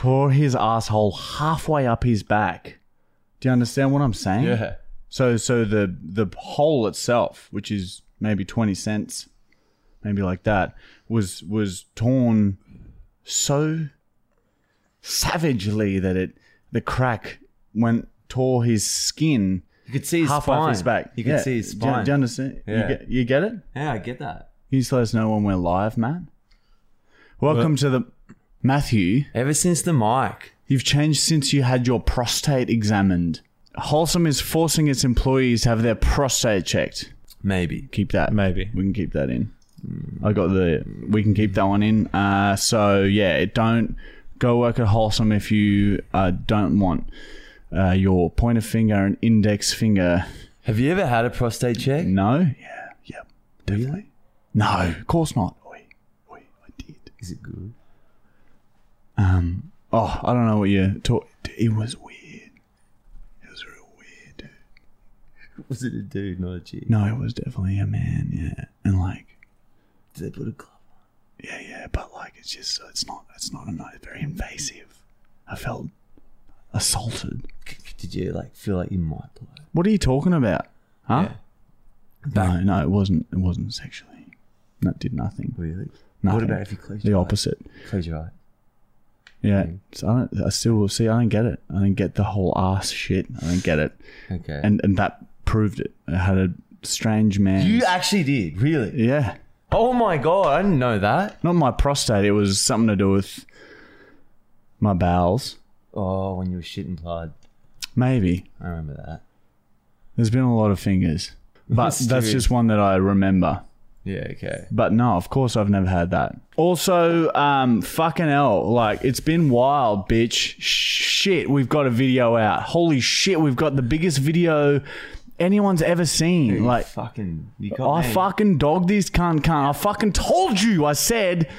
tore his asshole halfway up his back. Do you understand what I'm saying? Yeah. So so the the hole itself, which is maybe twenty cents, maybe like that, was was torn so savagely that it the crack went tore his skin You could see his halfway spine. up his back. You could Yeah. see his Do you- spine. Do you, understand? Yeah. You, get, you get it? yeah, I get that. Can you just let us know when we're live, Matt? Welcome to the Matthew. Ever since the mic. You've changed since you had your prostate examined. Wholesome is forcing its employees to have their prostate checked. Maybe. Keep that. Maybe. We can keep that in. I got the. We can keep that one in. Uh, so yeah, don't go work at Wholesome if you uh, don't want uh, your pointer finger and index finger. Have you ever had a prostate check? No. Yeah. Yeah. Definitely. No. Of course not. Oi, oi, I did. Is it good? Um. Oh, I don't know what you talk. It was weird. It was real weird. Dude. Was it a dude, not a chick? No, it was definitely a man. Yeah, and like, Did they put a glove on? yeah, yeah, but like, it's just, it's not, it's not a nice, very invasive. I felt assaulted. Did you like feel like you might blow? What are you talking about? Huh? Yeah. No, no, it wasn't. It wasn't sexually. That did nothing. Really? Nothing. What about if you close your the your opposite? Close your eyes. Yeah. Hmm. So I don't. I still see. I don't get it. I don't get the whole ass shit. I don't get it. Okay. And and that proved it. I had a strange man. you actually did, really? yeah. Oh my god, I didn't know that. Not my prostate. It was something to do with my bowels. Oh, when you were shitting blood. Maybe. I remember that. There's been a lot of fingers. But that's just one that I remember. Yeah, okay. But no, of course I've never had that. Also, um, fucking hell, like it's been wild, bitch. Shit, we've got a video out. Holy shit, we've got the biggest video anyone's ever seen. Like, fucking you got I me. fucking dogged this cunt, cunt. I fucking told you. I said,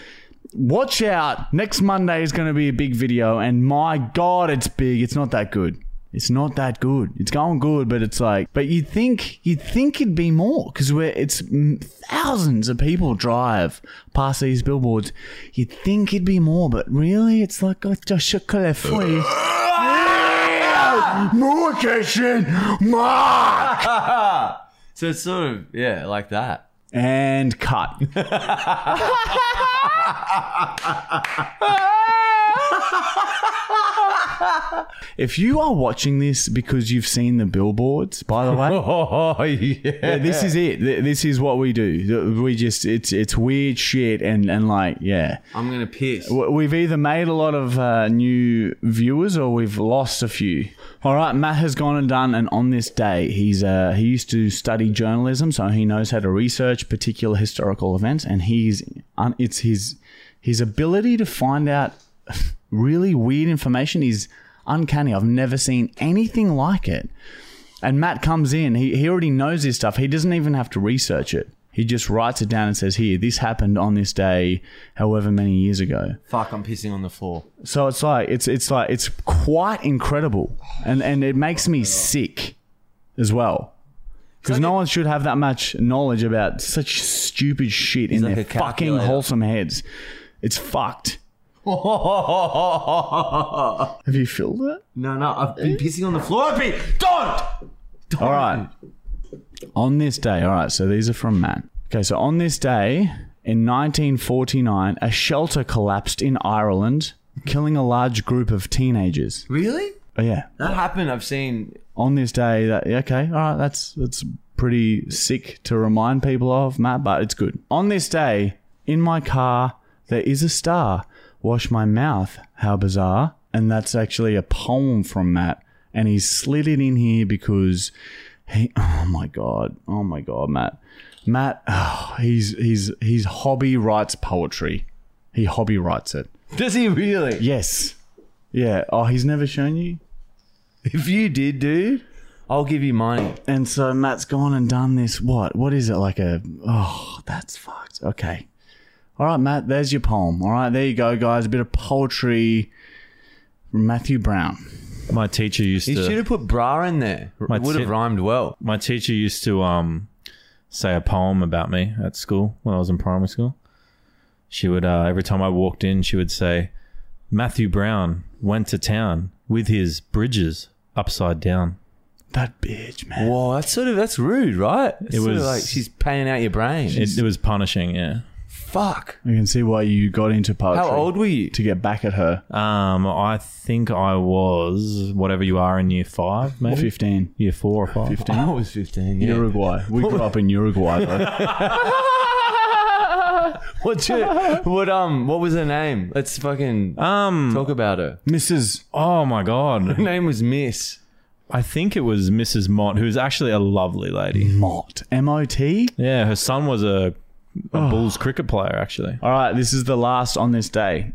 watch out. Next Monday is going to be a big video, and my god, it's big. It's not that good. It's not that good. It's going good, but it's like, but you'd think you'd think it'd be more because we're it's thousands of people drive past these billboards. You'd think it'd be more, but really, it's like a chocolate free. More question, Mark. So it's sort of yeah, like that. And cut. if you are watching this because you've seen the billboards, by the way, Oh yeah. yeah, this is it. This is what we do. We just it's it's weird shit and and like yeah. I'm gonna piss. We've either made a lot of uh, new viewers or we've lost a few. All right, Matt has gone and done, and on this day, he's uh, he used to study journalism, so he knows how to research particular historical events, and he's it's his his ability to find out really weird information is uncanny. I've never seen anything like it. And Matt comes in, he, he already knows this stuff. He doesn't even have to research it. He just writes it down and says, Here, this happened on this day, however many years ago. Fuck, I'm pissing on the floor. So it's like it's it's like it's quite incredible. And and it makes me sick as well. Because no one should have that much knowledge about such stupid shit in like their fucking wholesome heads. It's fucked. Have you filled it? no, no, I've been pissing on the floor. Don't. don't. All right. On this day, all right, so these are from Matt. Okay, so on this day in 1949, a shelter collapsed in Ireland, killing a large group of teenagers. Really? Oh, yeah. That happened. I've seen. On this day, that okay, all right, that's that's pretty sick to remind people of, Matt, but it's good. On this day, in my car, there is a star. Wash my mouth. How bizarre. And that's actually a poem from Matt. And he's slid it in here because he, oh my God. Oh my God, Matt. Matt, oh, he's, he's, his hobby writes poetry. He hobby writes it. Does he really? Yes. Yeah. Oh, he's never shown you? If you did, dude, I'll give you money. And so Matt's gone and done this. What? What is it? Like a. Oh, that's fucked. Okay. All right, Matt, there's your poem. All right, there you go, guys. A bit of poetry from Matthew Brown. My teacher used to. You should have put bra in there. My It would have tit- rhymed well. My teacher used to um say a poem about me at school when I was in primary school. She would uh, every time I walked in, she would say, "Matthew Brown, went to town with his bridges upside down. That bitch, man. Whoa, that's sort of that's rude, right? It's It sort of was- like she's paying out your brain. It, it was punishing, yeah. Fuck. I can see why you got into poetry. How old were you? To get back at her. Um, I think I was whatever you are in year five, maybe 15. year four or five. 15. I was fifteen. Yeah. Uruguay. We grew up in Uruguay, though. What's your what um what was her name? Let's fucking Um, talk about her. Mrs. oh my god, Her name was Miss. I think it was Mrs. Mott, who's actually a lovely lady. Mott. M O T? Yeah, her son was a, a Oh. Bulls cricket player, actually. All right, this is the last on this day.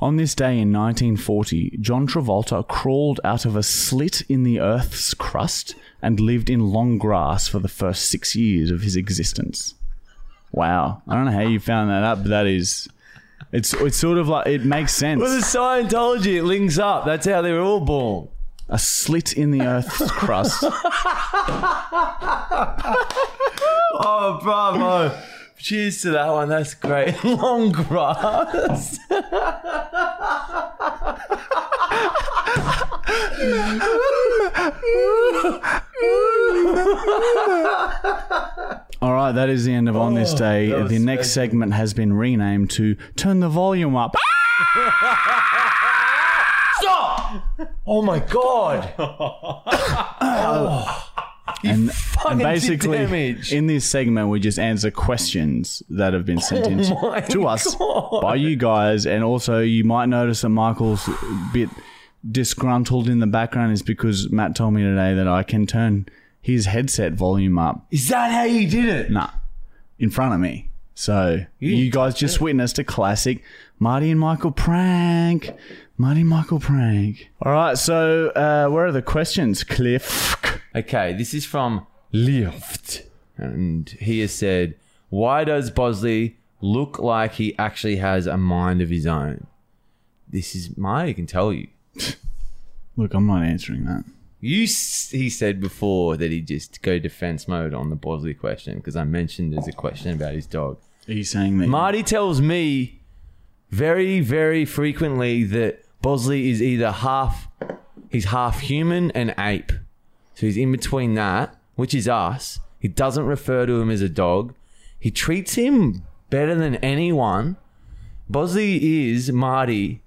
On this day in 1940, John Travolta crawled out of a slit in the Earth's crust and lived in long grass for the first six years of his existence. Wow, I don't know how you found that up, but that is, it's it's sort of like it makes sense. Well, the Scientology it links up. That's how they were all born. A slit in the Earth's crust. Oh, bravo! Cheers to that one. That's great. Long grass. All right, that is the end of on this oh, day. that was The next special. segment has been renamed to "Turn the Volume Up." Stop! Oh my god! Oh. And, and basically in this segment we just answer questions that have been sent in Oh to us God. by you guys. And also you might notice that michael's a bit disgruntled in the background is because matt told me today that i can turn his headset volume up. Is that how you did it? nah. In front of me. So you guys just witnessed a classic marty and michael prank. Marty and michael prank. All right so uh, where are the questions cliff Okay, this is from Lift. And he has said, Why does Bosley look like he actually has a mind of his own? This is Marty can tell you. look i'm not answering that You, s- he said before that he'd just go defense mode on the Bosley question because I mentioned there's a question about his dog. Are you saying that? Marty tells me very, very frequently that Bosley is either half, he's half human and ape. So he's in between that, which is us. He doesn't refer to him as a dog. He treats him better than anyone. Bosley is Marty,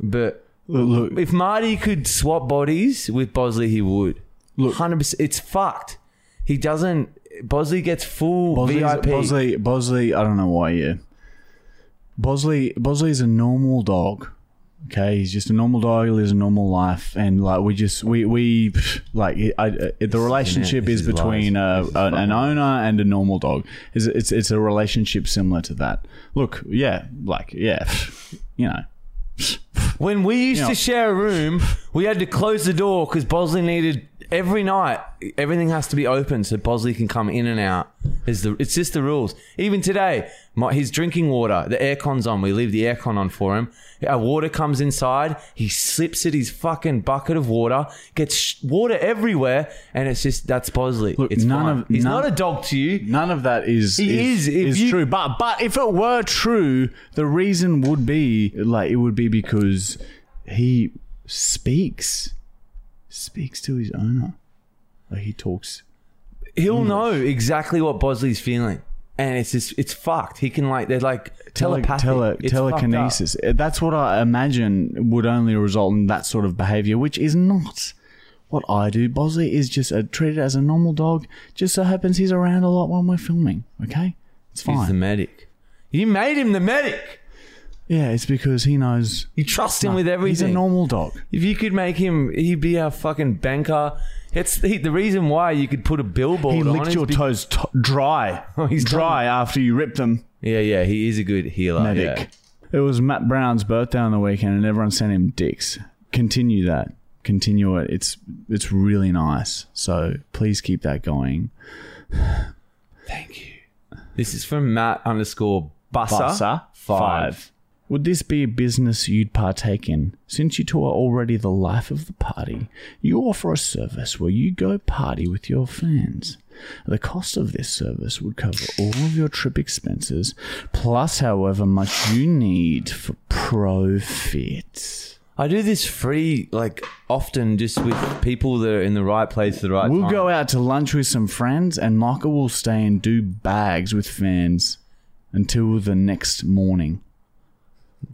but look, look, if Marty could swap bodies with Bosley, he would. Look. hundred percent. It's fucked. He doesn't. Bosley gets full Bosley's, VIP. Bosley, Bosley, I don't know why. Yeah, Bosley, Bosley's a normal dog. Okay, he's just a normal dog. He lives a normal life, and like we just we we like I, I, the relationship this is is between uh, lies. This is a, an owner and a normal dog. It's, it's it's a relationship similar to that. Look, yeah, like yeah, you know, When we used Yeah. to share a room, we had to close the door because Bosley needed every night. Everything has to be open so Bosley can come in and out. It's the it's just the rules. Even today, my, his drinking water, the aircon's on. We leave the aircon on for him. Our water comes inside. He slips at his fucking bucket of water, gets sh- water everywhere, and it's just that's Bosley. Look, it's none fine. of- He's none- not a dog to you. None of that is He is, is, is you- true. But but if it were true, the reason would be like it would be because he speaks speaks to his owner. Like he talks. He'll know exactly what Bosley's feeling. And it's just, it's fucked. He can like, they're like Tele, telepathic. tele, It's telekinesis. That's what I imagine would only result in that sort of behavior, which is not what I do. Bosley is just a, treated as a normal dog. Just so happens he's around a lot when we're filming. Okay, it's He's fine. the medic. You made him the medic. Yeah, it's because he knows You trust him with everything. he's a normal dog. if you could make him, he'd be our fucking banker. It's he, the reason why you could put a billboard He on licked is your be- toes t- dry. Oh, he's dry after you ripped them. Yeah, yeah, he is a good healer. Medic. Yeah. It was Matt Brown's birthday on the weekend, and everyone sent him dicks. Continue that. Continue it. It's it's really nice. So please keep that going. Thank you. This is from Matt underscore Busser. Bussa five. Would this be a business you'd partake in? Since you two are already the life of the party, you offer a service where you go party with your fans. The cost of this service would cover all of your trip expenses, plus however much you need for profit. I do this free, like often, just with people that are in the right place at the right time. We'll time. go out to lunch with some friends, and Michael will stay and do bags with fans until the next morning.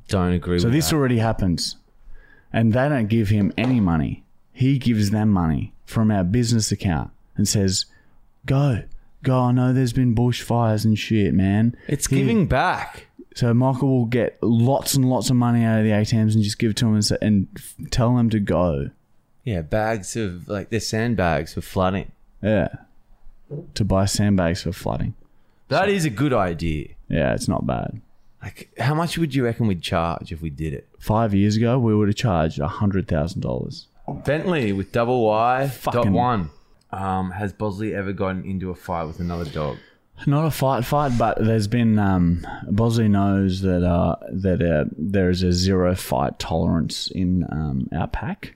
Don't agree. So with this that. already happens, and they don't give him any money. He gives them money from our business account and says, "Go, go. I know there's been bushfires and shit, man. It's Here." giving back. So Michael will get lots and lots of money out of the ATMs and just give it to them and, say, and f- tell them to go. Yeah, bags of like they're sandbags for flooding. Yeah, to buy sandbags for flooding. That is a good idea. Yeah, it's not bad. Like, how much would you reckon we'd charge if we did it? Five years ago, we would have charged a hundred thousand dollars. Bentley with double Y dot Fucking- one. Um, has Bosley ever gotten into a fight with another dog? Not a fight, fight, but there's been. Um, Bosley knows that uh, that uh, there is a zero fight tolerance in um, our pack,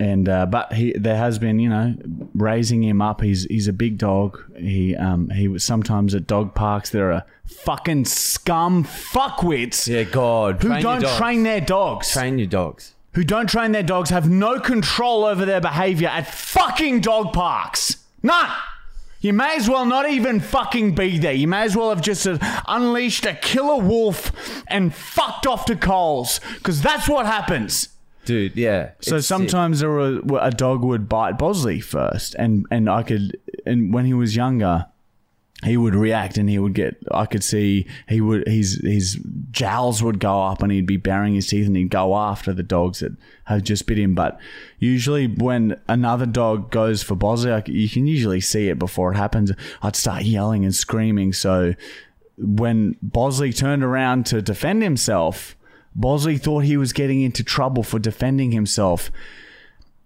and uh, but he there has been you know raising him up. He's he's a big dog. He um he was sometimes at dog parks. There are fucking scum fuckwits Yeah, God. who train your don't dogs. train their dogs. Train your dogs. who don't train their dogs have no control over their behavior at fucking dog parks. None. You may as well not even fucking be there. You may as well have just uh, unleashed a killer wolf and fucked off to Coles because that's what happens. Dude, yeah. So it's sick. sometimes there were, a dog would bite Bosley first, and and I could, and when he was younger, he would react, and he would get. I could see he would his his jowls would go up, and he'd be baring his teeth, and he'd go after the dogs that had just bit him. But usually, when another dog goes for Bosley, you can usually see it before it happens. I'd start yelling and screaming. So when Bosley turned around to defend himself, Bosley thought he was getting into trouble for defending himself.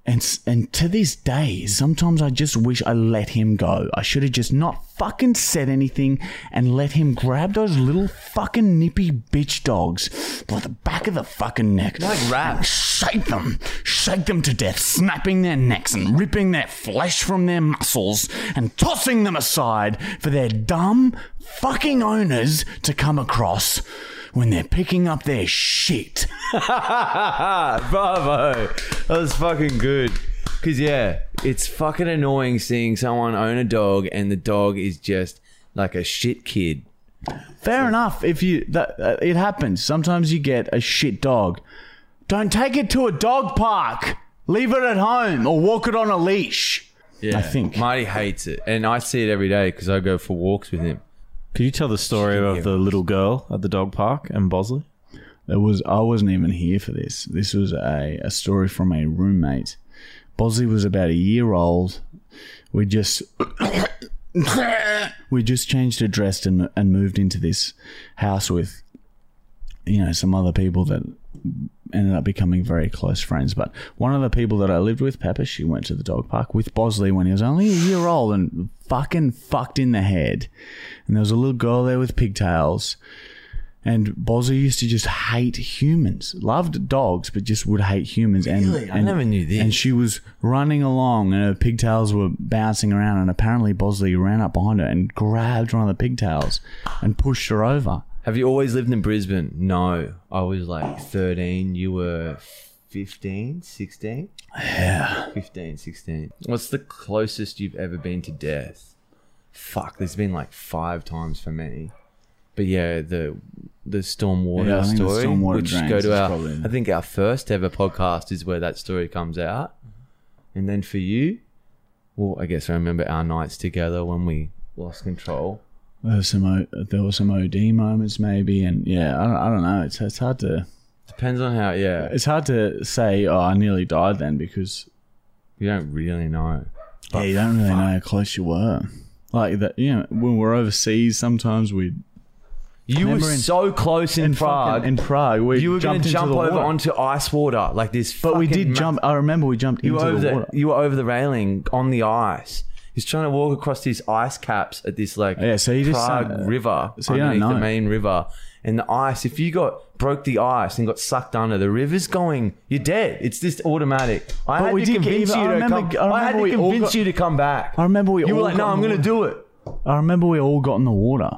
And, and to this day, sometimes I just wish I let him go. I should have just not fucking said anything and let him grab those little fucking nippy bitch dogs by the back of the fucking neck. Like rats. Shake them, shake them to death, snapping their necks and ripping their flesh from their muscles and tossing them aside for their dumb fucking owners to come across when they're picking up their shit. Bravo. That was fucking good. Because, yeah, it's fucking annoying seeing someone own a dog and the dog is just like a shit kid. Fair enough. If you that uh, it happens. Sometimes you get a shit dog. Don't take it to a dog park. Leave it at home or walk it on a leash. Yeah. I think. Marty hates it. And I see it every day because I go for walks with him. Could you tell the story of the little girl at the dog park and Bosley? There was I wasn't even here for this. This was a, a story from a roommate. Bosley was about a year old. We just we just changed address and and moved into this house with you know some other people that ended up becoming very close friends. But one of the people that I lived with, Pepper, she went to the dog park with Bosley when he was only a year old and fucking fucked in the head. And there was a little girl there with pigtails. And Bosley used to just hate humans. Loved dogs, but just would hate humans. And, Really? I and- never knew this. And she was running along, and her pigtails were bouncing around. And apparently, Bosley ran up behind her and grabbed one of the pigtails and pushed her over. Have you always lived in Brisbane? No. I was like 13. You were 15, 16? Yeah. 15, 16. What's the closest you've ever been to death? Fuck, there's been like five times for me. But yeah, the the stormwater Yeah, think the story, stormwater which go to our, probably- I think our first ever podcast is where that story comes out. And then for you, well, I guess I remember our nights together when we lost control. There was some O- there were some OD moments maybe, and yeah, I don't, I don't know. It's it's hard to Depends on how, yeah, it's hard to say. Oh, I nearly died then because you don't really know. yeah, you don't really know how close you were. Like that, you know, when we're overseas, sometimes we You were Remember in- so close in, Prague. fucking- in Prague, we you were going jumped to into jump the over water. onto ice water like this. But we fucking did ma- jump. I remember we jumped You were, into over the the, water. you were over the railing on the ice. He's trying to walk across these ice caps at this like Yeah, so you just, Prague uh, river so you don't underneath the main river. And the ice, if you got broke the ice and got sucked under, the river's going. You're dead. It's just automatic. I But had we to did get convince you I to remember- come. I I, had remember to we all convince got- you to come back. I remember we you all were like, got "No, in I'm the going to water." do it." I remember we all got in the water.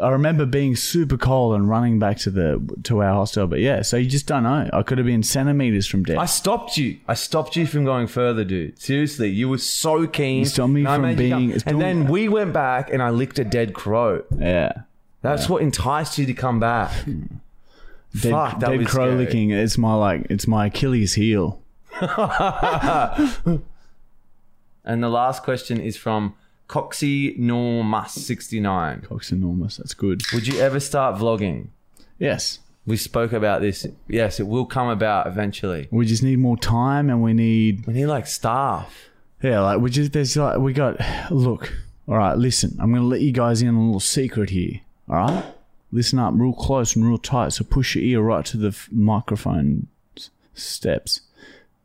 I remember being super cold and running back to the to our hostel. But yeah, so you just don't know. I could have been centimeters from death. I stopped you. I stopped you from going further, dude. Seriously, you were so keen. You stopped me And from being- And then we went back, and I licked a dead crow. yeah. That's what enticed you to come back. Dead, Fuck, that dead was crow scary. licking. It's my like. It's my Achilles heel. And the last question is from Coxie Normus sixty nine. Cock's enormous. That's good. Would you ever start vlogging? Yes. We spoke about this. Yes, it will come about eventually. We just need more time, and we need We need like staff. Yeah, like we just there's like we got look. All right, listen. I'm gonna let you guys in on a little secret here. All right, listen up, real close and real tight. So push your ear right to the f- microphone s- steps.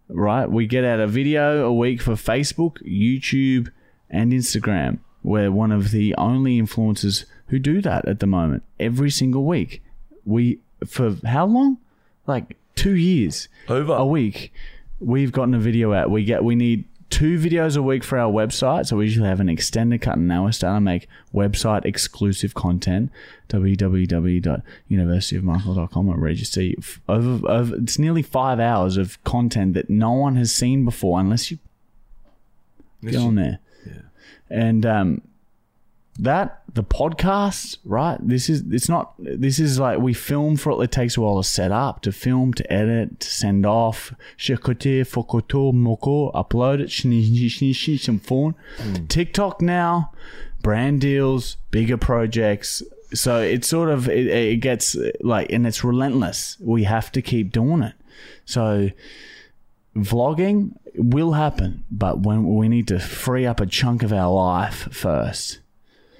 Right, we get out a video a week for Facebook, YouTube, and Instagram. We're one of the only influencers who do that at the moment. Every single week, we for how long? Like two years Over. a week we've gotten a video out we get we need two videos a week for our website so we usually have an extended cut and now we're starting to make website exclusive content www.universityofmichael.com and register over, over it's nearly five hours of content that no one has seen before unless you get on there and um that the podcast right? This is it's not this is like we film for it. It takes a while to set up to film to edit to send off. Shikote, fokoto moko upload it. Shni- some phone. Tiktok now brand deals bigger projects. So it's sort of it, it gets like and it's relentless. We have to keep doing it. So vlogging will happen but when we need to free up a chunk of our life first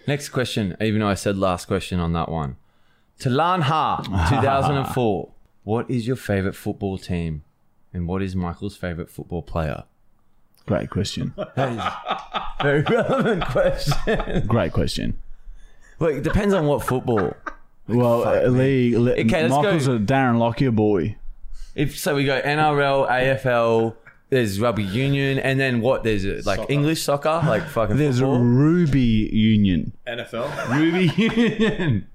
Next question, even though I said last question on that one. Talan Ha, 2004. what is your favorite football team? And what is Michael's favorite football player? great question Very relevant question. great question Look, it depends on what football. Well, uh, Lee, Lee Okay, let's Michael's go. a Darren Lockyer boy. If so, we go NRL, AFL. There's rugby union, and then what? There's uh, like English soccer, like fucking There's a football. Ruby Union. NFL. Ruby Union.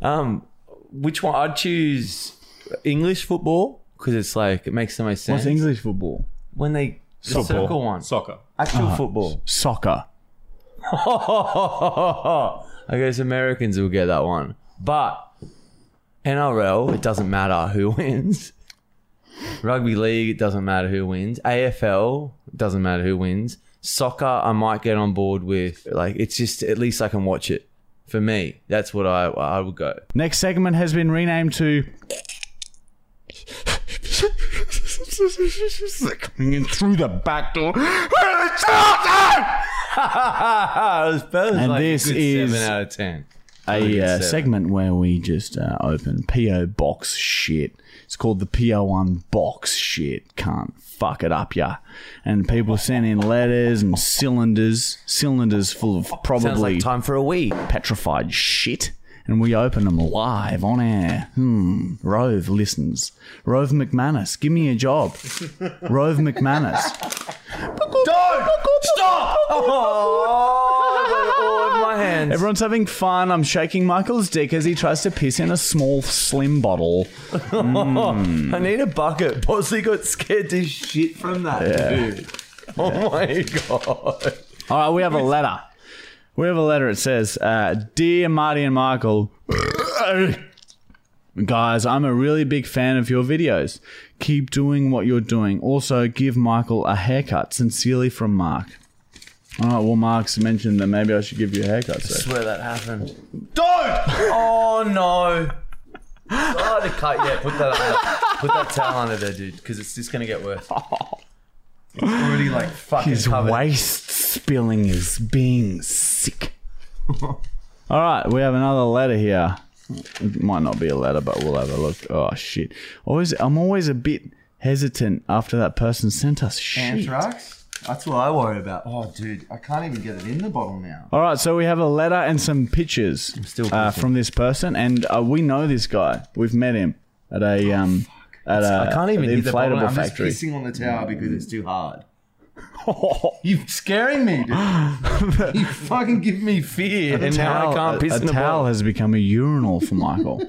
Um, which one? I'd choose English football because it's like it makes the most sense. What's English football? when they the Football. circle one, Soccer. actual Uh-huh. football. Soccer. I guess Americans will get that one, but NRL it doesn't matter who wins. Rugby league it doesn't matter who wins. AFL it doesn't matter who wins. Soccer I might get on board with. Like it's just at least I can watch it. For me, that's what I I would go. Next segment has been renamed to. Coming in through the back door. and this is seven out of ten. a uh, segment where we just uh, open PO box shit. It's called the PO1 box shit. Can't fuck it up, ya. And people send in letters and cylinders, cylinders full of Sounds probably like time for a wee. petrified shit. And we open them live on air. Hmm. Rove listens. Rove McManus, give me a job. Rove McManus. Don't stop! Oh, I got it all in my hands. Everyone's having fun. I'm shaking Michael's dick as he tries to piss in a small, slim bottle. I need a bucket. Bosley got scared to shit from that, dude. Oh my god. All right, we have a letter. We have a letter. It says, uh, "Dear Marty and Michael, guys, I'm a really big fan of your videos. Keep doing what you're doing. Also, give Michael a haircut. Sincerely from Mark." All right. Well, Mark's mentioned that maybe I should give you a haircut. So. I swear that happened. Don't! Oh no. I Oh, to cut. Yeah, put that under, put that towel under there, dude, because it's just gonna get worse. It's already like fucking His covered. waist spilling is being sick. All right, we have another letter here. It might not be a letter, but we'll have a look. Oh shit! Always, I'm always a bit hesitant after that person sent us shit. Anthrax? That's what I worry about. Oh, dude, I can't even get it in the bottle now. All right, so we have a letter and some pictures still uh, from this person, and uh, we know this guy. We've met him at a um at a I can't even an the inflatable I'm factory. just pissing on the towel because it's too hard. You're scaring me, dude. you fucking give me fear, and now I can't piss a, in a towel bottle. has become a urinal for Michael.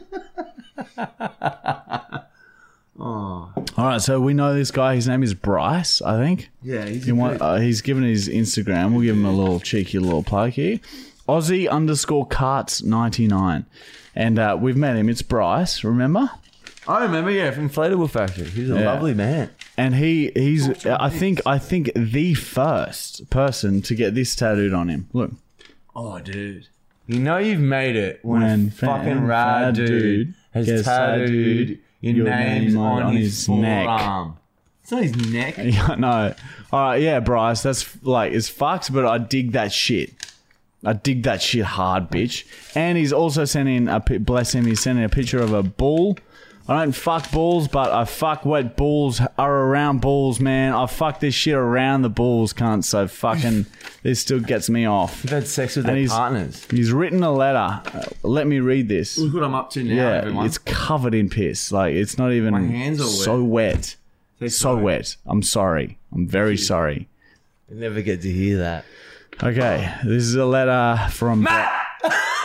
Oh. All right, so we know this guy. His name is Bryce, I think. Yeah, he's You want, uh, he's given his Instagram. We'll give him a little cheeky little plug here. Aussie underscore carts ninety nine, and uh, we've met him. It's Bryce, remember? I remember, yeah, from Inflatable Factory. He's a Yeah. lovely man. And he he's I think I think the first person to get this tattooed on him. Look, Oh, dude. You know you've made it when, When a fucking fan- rad dude, dude has gets tattooed tattooed your, your names name on, his, his neck. forearm. It's on his neck. yeah, no, all right, yeah, Bryce, that's like it's fucked, but I dig that shit. I dig that shit hard, bitch. And he's also sending a pi- bless him. He's sending a picture of a bull. I don't fuck balls, but I fuck what balls are around balls, man. I fuck this shit around the bulls, cunt. So fucking this still gets me off. You've had sex with And their he's- partners. He's written a letter. Uh, let me read this. Look what I'm up to now, Yeah, everyone. it's covered in piss. Like it's not even. My hands are wet. so wet. Say So wet. I'm sorry. I'm very sorry. I never get to hear that. Okay, this is a letter from.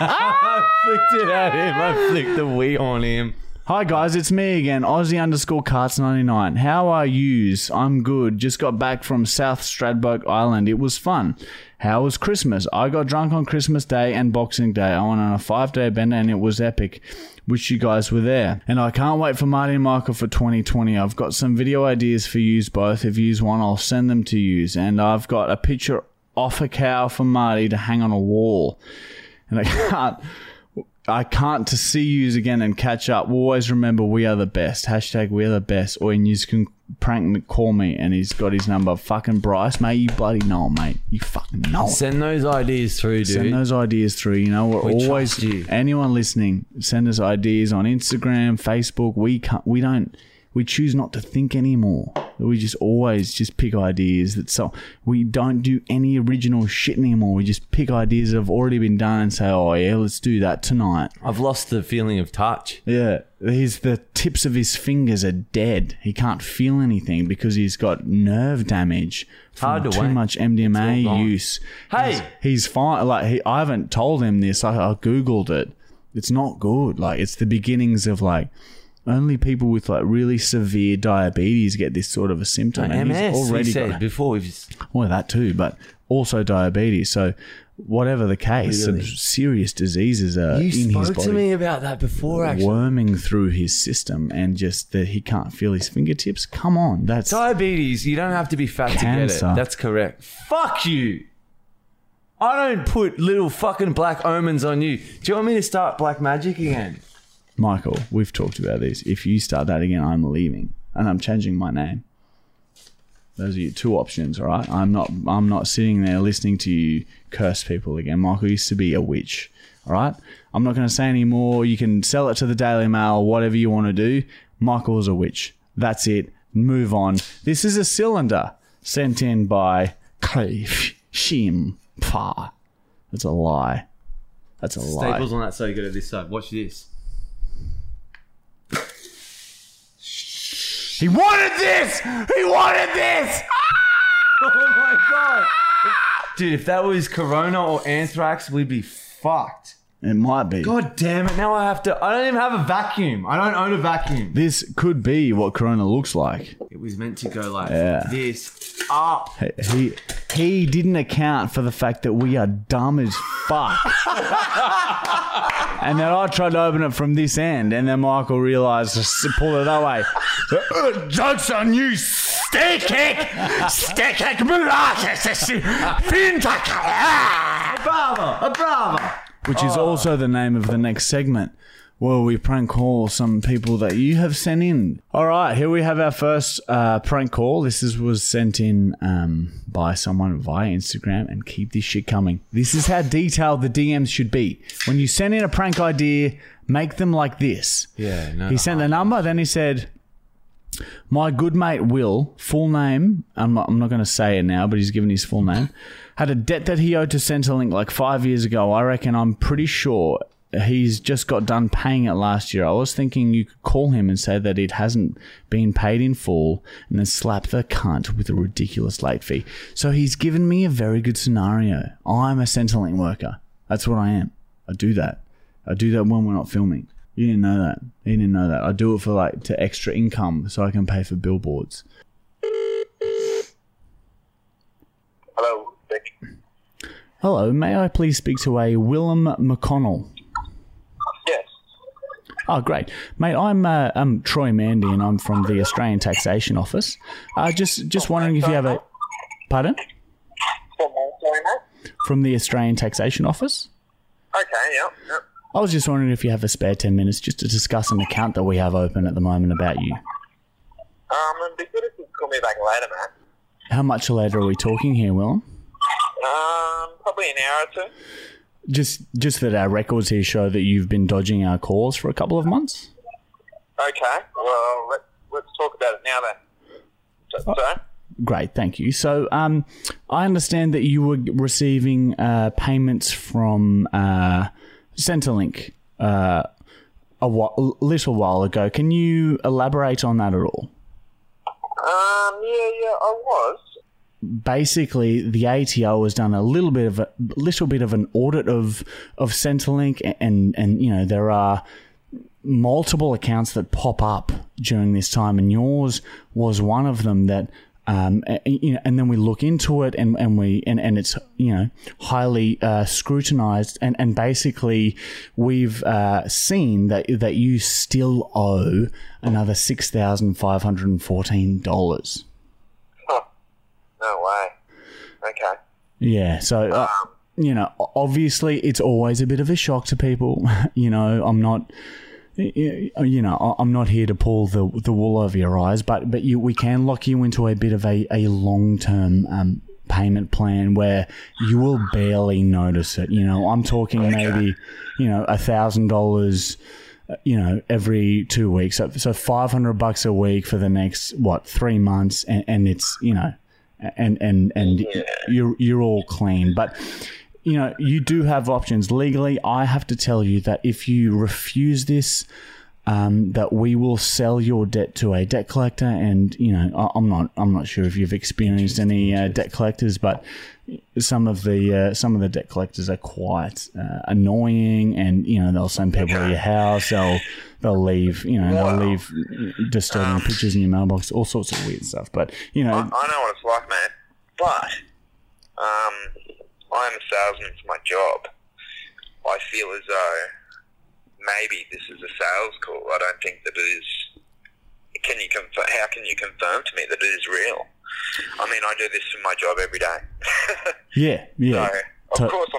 I flicked it at him. I flicked the wee on him. Hi guys, it's me again, Aussie underscore carts ninety nine. How are yous? I'm good. Just got back from South Stradbroke Island. It was fun. How was Christmas? I got drunk on Christmas Day and Boxing Day. I went on a five day bender and it was epic. Wish you guys were there. And I can't wait for Marty and Michael for 2020. I've got some video ideas for yous both. If yous want, I'll send them to yous. And I've got a picture off a cow for Marty to hang on a wall. And I can't. I can't to see yous again and catch up. We'll Always remember we are the best. Hashtag we are the best. Or you can prank me, call me, and he's got his number. Fucking Bryce, mate. You bloody know mate. You fucking know. Send those ideas through, dude. Send those ideas through. You know, we're We always anyone listening. Send us ideas on Instagram, Facebook. We can't. We don't. We choose not to think anymore. We just always just pick ideas that so we don't do any original shit anymore. We just pick ideas that have already been done and say, "Oh yeah, let's do that tonight." I've lost the feeling of touch. Yeah, his the tips of his fingers are dead. He can't feel anything because he's got nerve damage from Hard to too wank. much MDMA use. Hey! he's, he's fine. Like he, I haven't told him this. I, I googled it. It's not good. Like it's the beginnings of like only people with like really severe diabetes get this sort of a symptom. and MS, he's already said got before. We've well that too, but also diabetes. So. Whatever the case, some serious diseases are you in his spoke body to me about that before, actually. worming through his system and just that he can't feel his fingertips. Come on, that's Diabetes, you don't have to be fat to get it. That's correct. Fuck you. I don't put little fucking black omens on you. Do you want me to start black magic again? Michael. We've talked about this. If you start that again, I'm leaving and I'm changing my name. Those are your two options, all right? I'm not. I'm not sitting there listening to you curse people again. Michael used to be a witch, all right? I'm not going to say any more. You can sell it to the Daily Mail, whatever you want to do. Michael's a witch. That's it. Move on. This is a cylinder sent in by Cleve Shim Pa. That's a lie. That's a lie. Staples on that so you go to this side. Watch this. He wanted this. He wanted this. Oh my god. Dude, if that was corona or anthrax, we'd be fucked. It might be. God damn it. Now I have to. I don't even have a vacuum. I don't own a vacuum. This could be what Corona looks like. It was meant to go like Yeah. this up. He he didn't account for the fact that we are dumb as fuck. and then I tried to open it from this end, and then Michael realised to s- pull it that way. Uh, Jokes on you, stick kick, stick kick, Bravo! A bravo! Which is also the name of the next segment. Where we prank call some people that you have sent in. All right, here we have our first uh, prank call. This is, was sent in um, by someone via Instagram, and keep this shit coming. This is how detailed the DMs should be. When you send in a prank idea, make them like this. Yeah, no. He sent the number, then he said, My good mate Will, full name, I'm not, I'm not going to say it now, but he's given his full name, had a debt that he owed to Centrelink like five years ago. I reckon I'm pretty sure he's just got done paying it last year. I was thinking you could call him and say that it hasn't been paid in full and then slap the cunt with a ridiculous late fee. So he's given me a very good scenario. I'm a Centrelink worker. That's what I am. I do that. I do that when we're not filming. You didn't know that. You didn't know that. I do it for like to extra income so I can pay for billboards. Hello, Vic. Hello, may I please speak to a Willem McConnell? Yes. Oh, great, mate. I'm uh, I'm Troy Mandy, and I'm from the Australian Taxation Office. Uh, just just wondering if you have a pardon From where, sorry, mate? from the Australian Taxation Office. Okay, yep, yep. I was just wondering if you have a spare ten minutes just to discuss an account that we have open at the moment about you. Um, it'd be good if you call me back later, mate. How much later are we talking here, Willem? Um, probably an hour or two. Just just that our records here show that you've been dodging our calls for a couple of months. Okay, well, let, let's talk about it now then. So, so? Great, thank you. So, um, I understand that you were receiving uh, payments from uh, Centrelink uh, a whi- little while ago. Can you elaborate on that at all? Um, yeah, yeah, I was. Basically, the ATO has done a little bit of a little bit of an audit of of Centrelink, and and you know there are multiple accounts that pop up during this time, and yours was one of them that. Um, a- you know, and then we look into it, and, and we and, and it's you know highly uh, scrutinized, and, and basically we've uh, seen that that you still owe another six thousand five hundred and fourteen dollars. Huh. No way. Okay. Yeah, so uh, you know, obviously, it's always a bit of a shock to people. you know, I'm not, you know, I'm not here to pull the the wool over your eyes, but but you, we can lock you into a bit of a a long term um, payment plan where you will barely notice it. You know, I'm talking maybe, you know, a thousand dollars. uh, You know, every two weeks, so, so five hundred bucks a week for the next what three months, and, and it's you know, and and and you're you're all clean. But you know, you do have options legally. I have to tell you that if you refuse this, um, that we will sell your debt to a debt collector. And you know, I, I'm not I'm not sure if you've experienced any uh, debt collectors, but some of the uh, some of the debt collectors are quite uh, annoying, and you know they'll send people to your house. They'll they'll leave you know they'll leave disturbing pictures in your mailbox, all sorts of weird stuff. But you know, I, I know what it's like, man. But um, I'm a salesman for my job. I feel as though maybe this is a sales call. I don't think that it is. Can you confirm? How can you confirm to me that it is real? I mean, I do this for my job every day. yeah, yeah. so, of To- course.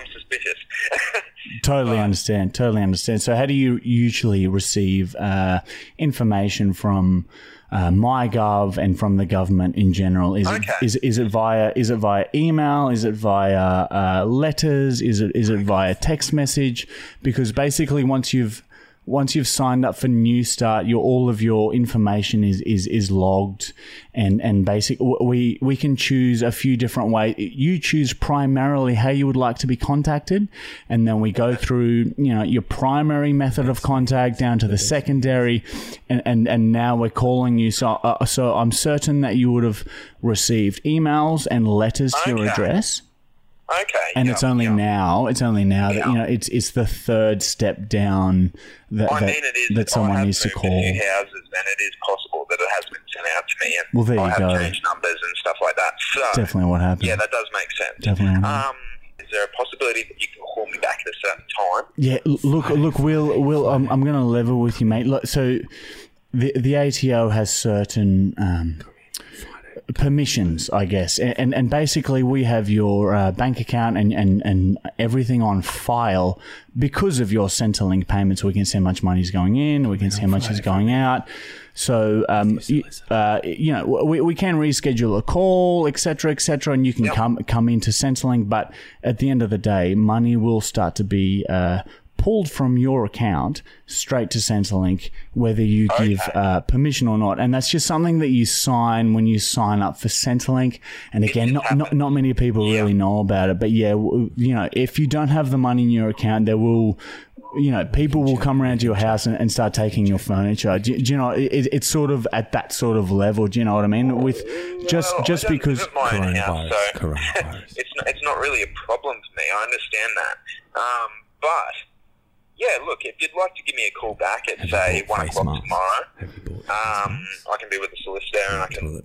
Totally understand. Totally understand. So, how do you usually receive uh, information from uh, MyGov and from the government in general? Is Okay. it is, is it via is it via email? Is it via uh, letters? Is it is it via text message? Because basically, once you've once you've signed up for Newstart, your all of your information is is is logged, and and basic we we can choose a few different ways. You choose primarily how you would like to be contacted, and then we go through you know your primary method of contact down to the secondary, and and, and now we're calling you. So uh, so I'm certain that you would have received emails and letters to your address okay. and yeah, it's only yeah. now it's only now that you know it's it's the third step down that I that, mean, it is. that someone needs to call. A houses, and it is possible that it has been sent out to me. And Well, there I you have go. changed numbers and stuff like that. So, Definitely what happened. yeah, that does make sense. Definitely. Um, is there a possibility that you can call me back at a certain time? Yeah, look, look, Will, Will, I'm, I'm going to level with you, mate. Look, so the the ATO has certain um, permissions, I guess, and, and basically we have your uh, bank account and, and and everything on file because of your Centrelink payments. We can see how much money is going in, we can see how much is going out. So, um, you, uh, you know, we, we can reschedule a call, etc., etc., and you can come come into Centrelink. But at the end of the day, money will start to be uh, pulled from your account straight to Centrelink, whether you give uh, permission or not. And that's just something that you sign when you sign up for Centrelink. And again, not, not, not many people really know about it. But yeah, you know, if you don't have the money in your account, there will you know, people will come around to your house and, and start taking your furniture. Do, you- do you know? It, it's sort of at that sort of level. Do you know what I mean? With just Well, just because. live at my own house, Coronavirus, so coronavirus. it's not, it's not really a problem for me. I understand that. Um, but yeah, look, if you'd like to give me a call back at say one o'clock tomorrow, Have you bought face um. I can be with the solicitor and I can?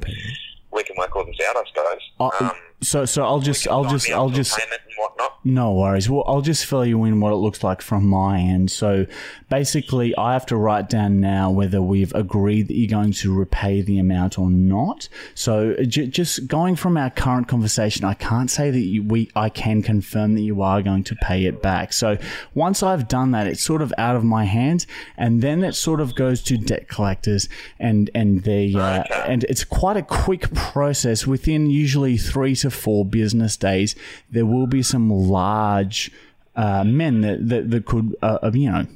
We can work all this out. I suppose. Uh, um, so so I'll just I'll just I'll just payment and whatnot. No worries. Well, I'll just fill you in what it looks like from my end. So basically, I have to write down now whether we've agreed that you're going to repay the amount or not. So j- just going from our current conversation, I can't say that you, we I can confirm that you are going to pay it back. So once I've done that, it's sort of out of my hands, and then it sort of goes to debt collectors, and and they uh, and it's quite a quick process. Within usually three to four business days, there will be some large uh, men that that, that could uh, you know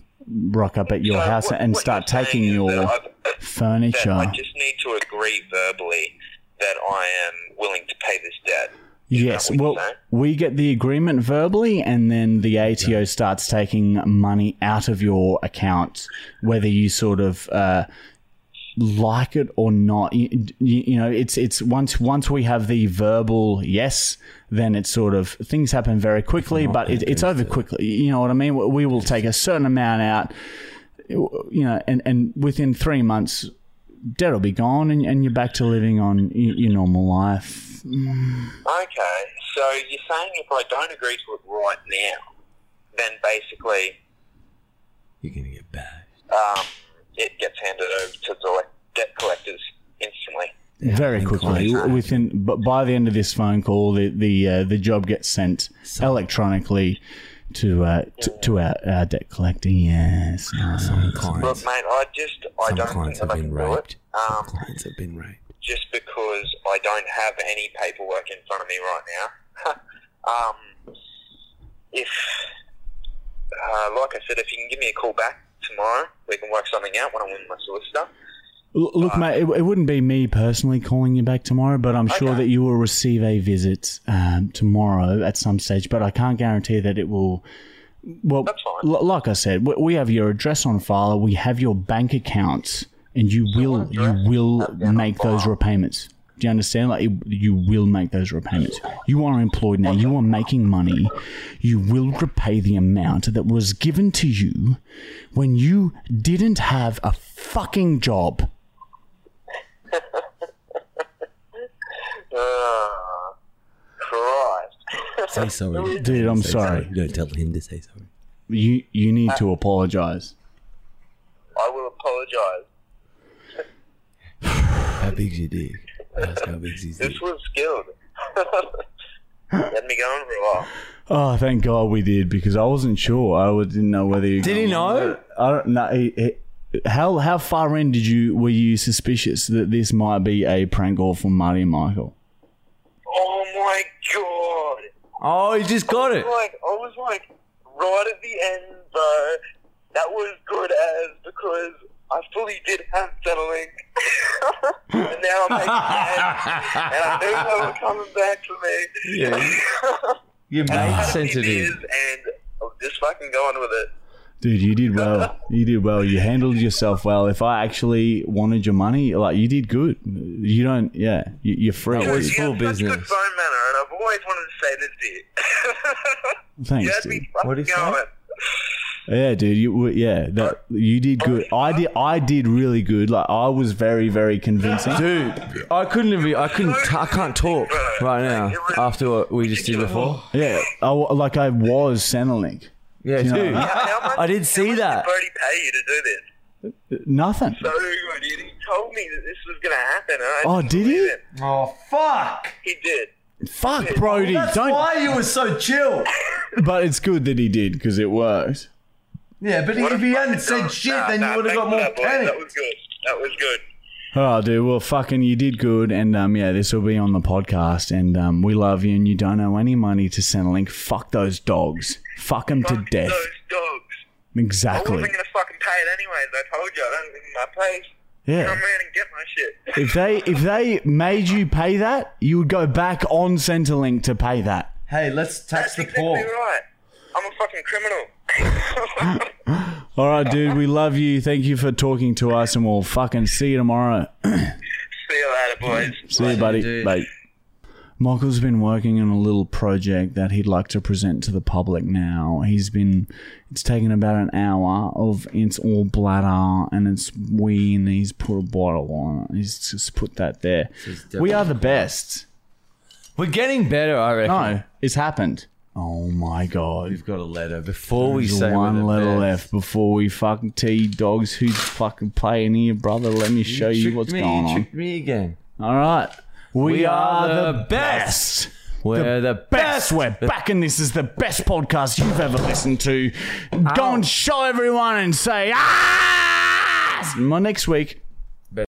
rock up at your So house what- and what start taking your that I've- that furniture. I just need to agree verbally that I am willing to pay this debt. Yes, well, saying? we get the agreement verbally, and then the ATO starts taking money out of your account, whether you sort of uh, like it or not. You, you, you know, it's it's once once we have the verbal yes, then it's sort of things happen very quickly, but it, it's over quickly. You know what I mean? We will take a certain amount out, you know, and and within three months. Debt will be gone, and, and you're back to living on your, your normal life. Okay, so you're saying if I don't agree to it right now, then basically You're gonna get bashed. um, it gets handed over to the debt collectors instantly. very quickly within but by the end of this phone call the the uh, the job gets sent electronically to uh, to, to our, our debt collector yes Some Look, clients, mate, I just I some don't clients think have that I been can do raped. Some Um, clients have been raped. just because I don't have any paperwork in front of me right now. um, if, uh, like I said, if you can give me a call back tomorrow, we can work something out. When I'm with my solicitor. L- look mate it, it wouldn't be me personally calling you back tomorrow but i'm sure that you will receive a visit um, tomorrow at some stage but i can't guarantee that it will well l- like i said we, we have your address on file. We have your bank accounts and you will you will make those repayments do you understand like you- you will make those repayments you are employed now you are making money you will repay the amount that was given to you when you didn't have a fucking job Uh, Christ. Say sorry. Dude, I'm Say sorry. Don't tell him to say sorry. You you need to apologize. I will apologise. How big's your dick? Ask how big's his dick. This was skilled. Let me go on for a while. Oh, thank God we did because I wasn't sure. I didn't know whether you Did he know? I don't know. He- he- How how far in did you were you suspicious that this might be a prank call from Marty and Michael? Oh my god. Oh, he just got it. Like, I was like, right at the end, though, that was good as because I fully did have Centrelink. and now I'm making ads, and I knew they were coming back for me. Yeah. Your And I mate's had a few sensitive. and I'm just fucking going with it. Dude, you did well. You did well. You handled yourself well. If I actually wanted your money, like you did good. You don't. Yeah, you, you're free. That was you full have such business. good phone manner, and I've always wanted to say this to you. you Thanks, had dude. me fucking What'd he say? Going. Yeah, dude. You were- yeah. That you did oh, good. I did. I did really good. Like I was very, very convincing. Dude, I couldn't have. I couldn't. T- I can't talk right now after what we just did before. Yeah, I, like I was Centrelink. Yeah, You dude. How much, I did how see much that. Did Brody pay you to do this? Nothing. So good. He he told me that this was going to happen. And I Oh, didn't he? believe it. Oh fuck! He did. Fuck, Brody. Don't. why you were so chill. But it's good that he did because it worked. Yeah, but What if a he hadn't said dumb- shit, Nah, then nah, you would have got more that, boys. panic. That was good. That was good. Oh, dude. Well, fucking, you did good, and um, yeah, this will be on the podcast, and um, we love you, and you don't owe any money to Centrelink. Fuck those dogs. Fuck them to Fuck death. Those dogs. Exactly. I Exactly. wasn't going to fucking pay it anyways. I told you. I don't live in my place. Yeah. Come Yeah. around and get my shit. If they if they made you pay that, you would go back on Centrelink to pay that. Hey, let's tax the poor. That's exactly right. I'm a fucking criminal. All right, dude. We love you. Thank you for talking to us, and we'll fucking see you tomorrow. See you later, boys. see you, buddy. dude. Bye. Michael's been working on a little project that he'd like to present to the public now. He's been, it's taken about an hour of it's all bladder and it's wee and he's put a bottle on it. He's just put that there. We are the best. We're getting better, I reckon. No, it's happened. Oh my god. We've got a letter before we There's say one letter best. left before we fucking tee dogs. Who's fucking playing here, brother? Let me show you tricked what's me, going you on. tricked me again. All right. We, are, the the best. We're the, Best. We're back, and this is the best podcast you've ever listened to. Go and show everyone and say, ah! My next week,